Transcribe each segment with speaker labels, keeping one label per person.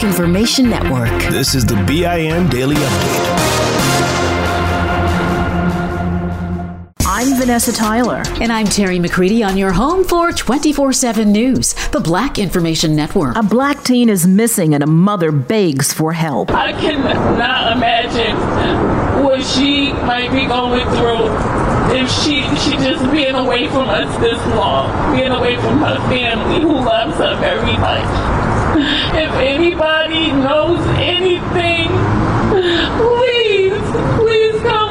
Speaker 1: Black Information Network.
Speaker 2: This is the BIN Daily Update.
Speaker 3: I'm Vanessa Tyler.
Speaker 4: And I'm Terry McCready on your home for 24 7 News, the Black Information Network.
Speaker 3: A black teen is missing and a mother begs for help.
Speaker 5: I cannot imagine what she might be going through if she she just being away from us this long, being away from her family who loves her very much. If anybody knows anything, please, please come.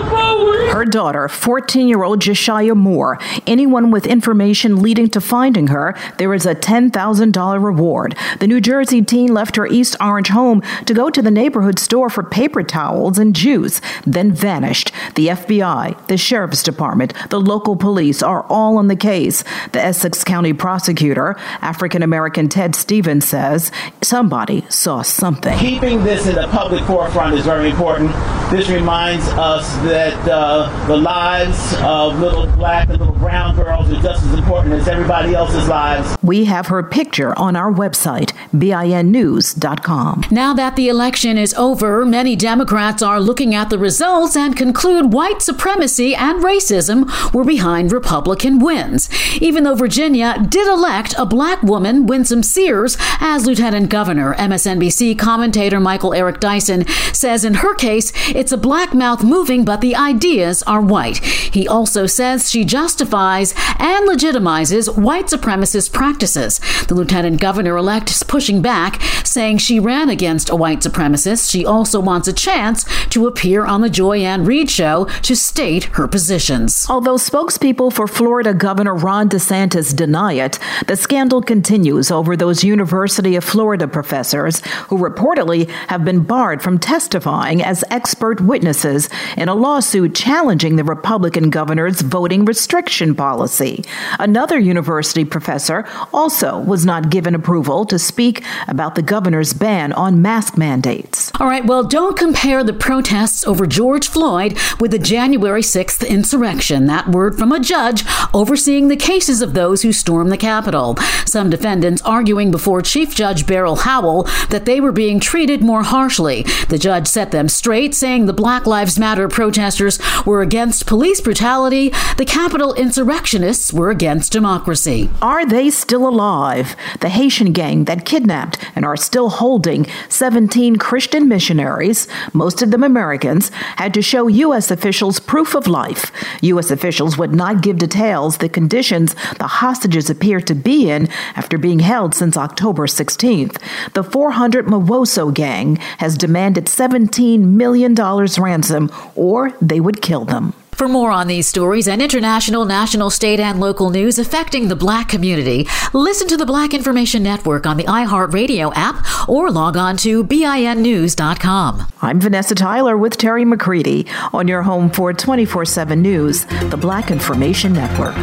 Speaker 3: Her daughter, 14 year old Jashyah Moore. Anyone with information leading to finding her, there is a $10,000 reward. The New Jersey teen left her East Orange home to go to the neighborhood store for paper towels and juice, then vanished. The FBI, the Sheriff's Department, the local police are all on the case. The Essex County prosecutor, African American Ted Stephens, says somebody saw something.
Speaker 6: Keeping this in the public forefront is very important. This reminds us that uh, the lives of little black and little brown girls are just as important as everybody else's lives.
Speaker 3: We have her picture on our website, binnews.com.
Speaker 4: Now that the election is over, many Democrats are looking at the results and conclude white supremacy and racism were behind Republican wins. Even though Virginia did elect a black woman, Winsome Sears, as lieutenant governor, MSNBC commentator Michael Eric Dyson says in her case, it's a black mouth moving, but the ideas are white. He also says she justifies and legitimizes white supremacist practices. The lieutenant governor elect is pushing back, saying she ran against a white supremacist. She also wants a chance to appear on the Joy-Ann Reid show to state her positions.
Speaker 3: Although spokespeople for Florida Governor Ron DeSantis deny it, the scandal continues over those University of Florida professors who reportedly have been barred from testifying as expert witnesses in a lawsuit challenging the Republican governor's voting restriction policy. Another university professor also was not given approval to speak about the governor's ban on mask mandates.
Speaker 4: All right, well, don't compare the protests over George Floyd with the January 6th insurrection. That word from a judge overseeing the cases of those who stormed the Capitol. Some defendants arguing before Chief Judge Beryl Howell that they were being treated more harshly. The judge set them straight, saying the Black Lives Matter protesters were against police brutality, the Capitol insurrectionists were against democracy.
Speaker 3: Are they still alive? The Haitian gang that kidnapped and are still holding 17 Christian missionaries, most of them Americans, had to show U.S. officials proof of life. U.S. officials would not give details the conditions the hostages appear to be in after being held since October 16th. The 400 Mawozo gang has demanded $17 million ransom or they would kill them.
Speaker 4: For more on these stories and international, national, state, and local news affecting the black community, listen to the Black Information Network on the iHeartRadio app or log on to BINnews.com.
Speaker 3: I'm Vanessa Tyler with Terry McCready on your home for 24 7 News, the Black Information Network.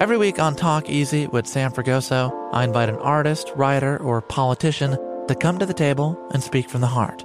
Speaker 7: Every week on Talk Easy with Sam Fragoso, I invite an artist, writer, or politician to come to the table and speak from the heart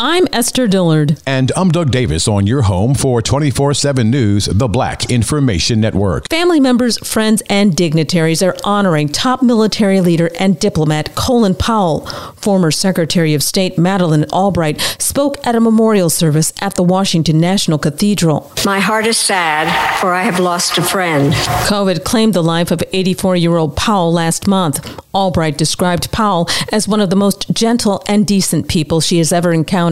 Speaker 8: I'm Esther Dillard.
Speaker 9: And I'm Doug Davis on your home for 24 7 News, the Black Information Network.
Speaker 8: Family members, friends, and dignitaries are honoring top military leader and diplomat Colin Powell. Former Secretary of State Madeleine Albright spoke at a memorial service at the Washington National Cathedral.
Speaker 10: My heart is sad, for I have lost a friend.
Speaker 8: COVID claimed the life of 84 year old Powell last month. Albright described Powell as one of the most gentle and decent people she has ever encountered.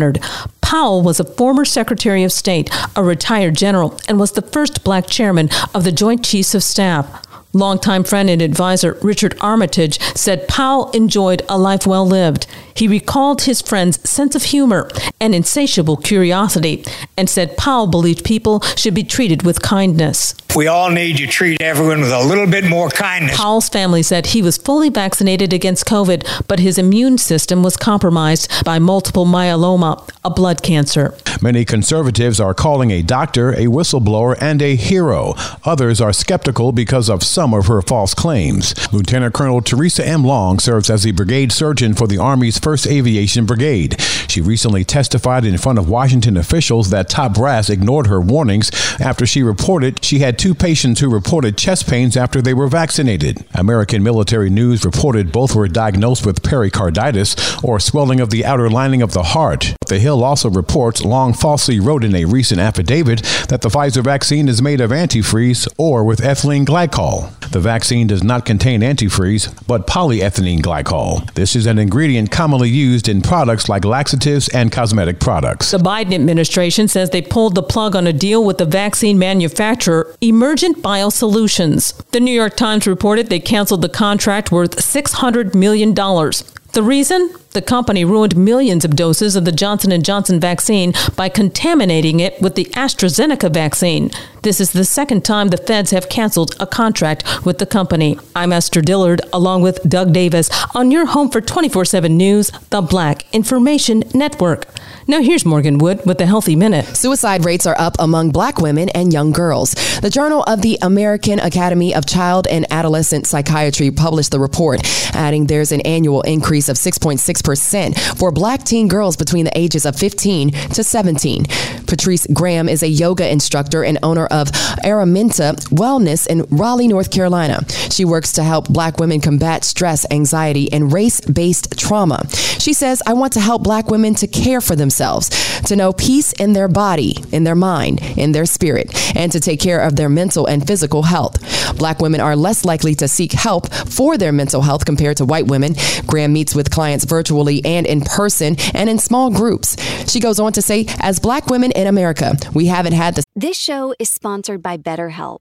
Speaker 8: Powell was a former Secretary of State, a retired general, and was the first black chairman of the Joint Chiefs of Staff. Longtime friend and advisor Richard Armitage said Powell enjoyed a life well lived. He recalled his friend's sense of humor and insatiable curiosity and said Powell believed people should be treated with kindness.
Speaker 1: We all need to treat everyone with a little bit more kindness.
Speaker 8: Powell's family said he was fully vaccinated against COVID, but his immune system was compromised by multiple myeloma, a blood cancer.
Speaker 9: Many conservatives are calling a doctor a whistleblower and a hero. Others are skeptical because of some of her false claims. Lieutenant Colonel Theresa M. Long serves as the brigade surgeon for the Army's 1st Aviation Brigade. She recently testified in front of Washington officials that top brass ignored her warnings after she reported she had two patients who reported chest pains after they were vaccinated. American Military News reported both were diagnosed with pericarditis or swelling of the outer lining of the heart. The Hill also reports Long falsely wrote in a recent affidavit that the Pfizer vaccine is made of antifreeze or with ethylene glycol. The vaccine does not contain antifreeze, but polyethylene glycol. This is an ingredient commonly used in products like laxatives and cosmetic products.
Speaker 8: The Biden administration says they pulled the plug on a deal with the vaccine manufacturer Emergent Biosolutions. The New York Times reported they canceled the contract worth $600 million. The reason? The company ruined millions of doses of the Johnson & Johnson vaccine by contaminating it with the AstraZeneca vaccine. This is the second time the feds have canceled a contract with the company. I'm Esther Dillard along with Doug Davis on your home for 24/7 news, the Black Information Network. Now here's Morgan Wood with the Healthy Minute.
Speaker 11: Suicide rates are up among black women and young girls. The Journal of the American Academy of Child and Adolescent Psychiatry published the report, adding there's an annual increase of 6.6% for black teen girls between the ages of 15 to 17. Patrice Graham is a yoga instructor and owner of Araminta Wellness in Raleigh, North Carolina. She works to help black women combat stress, anxiety, and race based trauma. She says, I want to help black women to care for themselves, to know peace in their body, in their mind, in their spirit, and to take care of their mental and physical health. Black women are less likely to seek help for their mental health compared to white women. Graham meets with clients virtually and in person and in small groups. She goes on to say, as black women in America, we haven't had the.
Speaker 12: This show is sponsored by BetterHelp.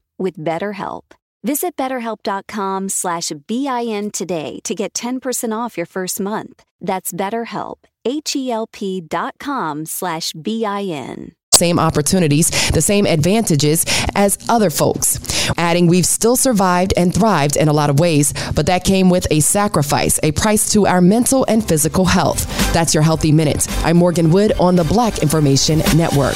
Speaker 12: with BetterHelp. Visit betterhelp.com slash BIN today to get 10% off your first month. That's BetterHelp, H-E-L-P dot com slash B-I-N
Speaker 11: same opportunities, the same advantages as other folks. Adding, we've still survived and thrived in a lot of ways, but that came with a sacrifice, a price to our mental and physical health. That's your Healthy Minute. I'm Morgan Wood on the Black Information Network.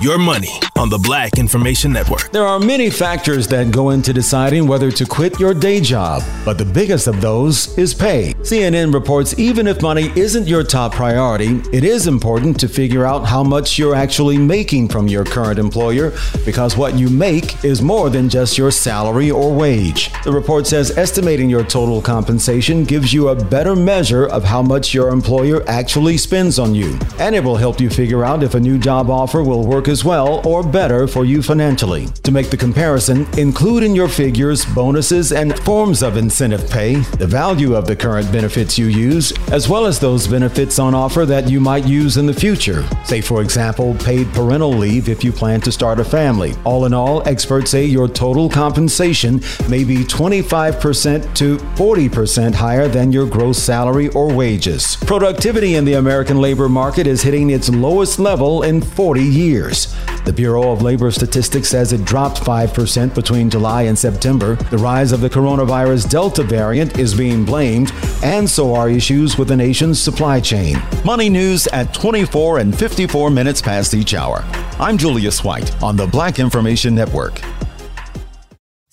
Speaker 2: Your money on the Black Information Network.
Speaker 13: There are many factors that go into deciding whether to quit your day job, but the biggest of those is pay. CNN reports even if money isn't your top priority, it is important to figure out how much you're actually making from your current employer because what you make is more than just your salary or wage. The report says estimating your total compensation gives you a better measure of how much your employer actually spends on you, and it will help you figure out if a new job offer will work as well or better for you financially. To make the comparison, include in your figures bonuses and forms of incentive pay, the value of the current benefits you use, as well as those benefits on offer that you might use in the future. Say, for example, paid parental leave if you plan to start a family. All in all, experts say your total compensation may be 25% to 40% higher than your gross salary or wages. Productivity in the American labor market is hitting its lowest level in 40 years. The Bureau of Labor Statistics says it dropped 5% between July and September. The rise of the coronavirus Delta variant is being blamed, and so are issues with the nation's supply chain. Money news at 24 and 54 minutes past each hour. I'm Julius White on the Black Information Network.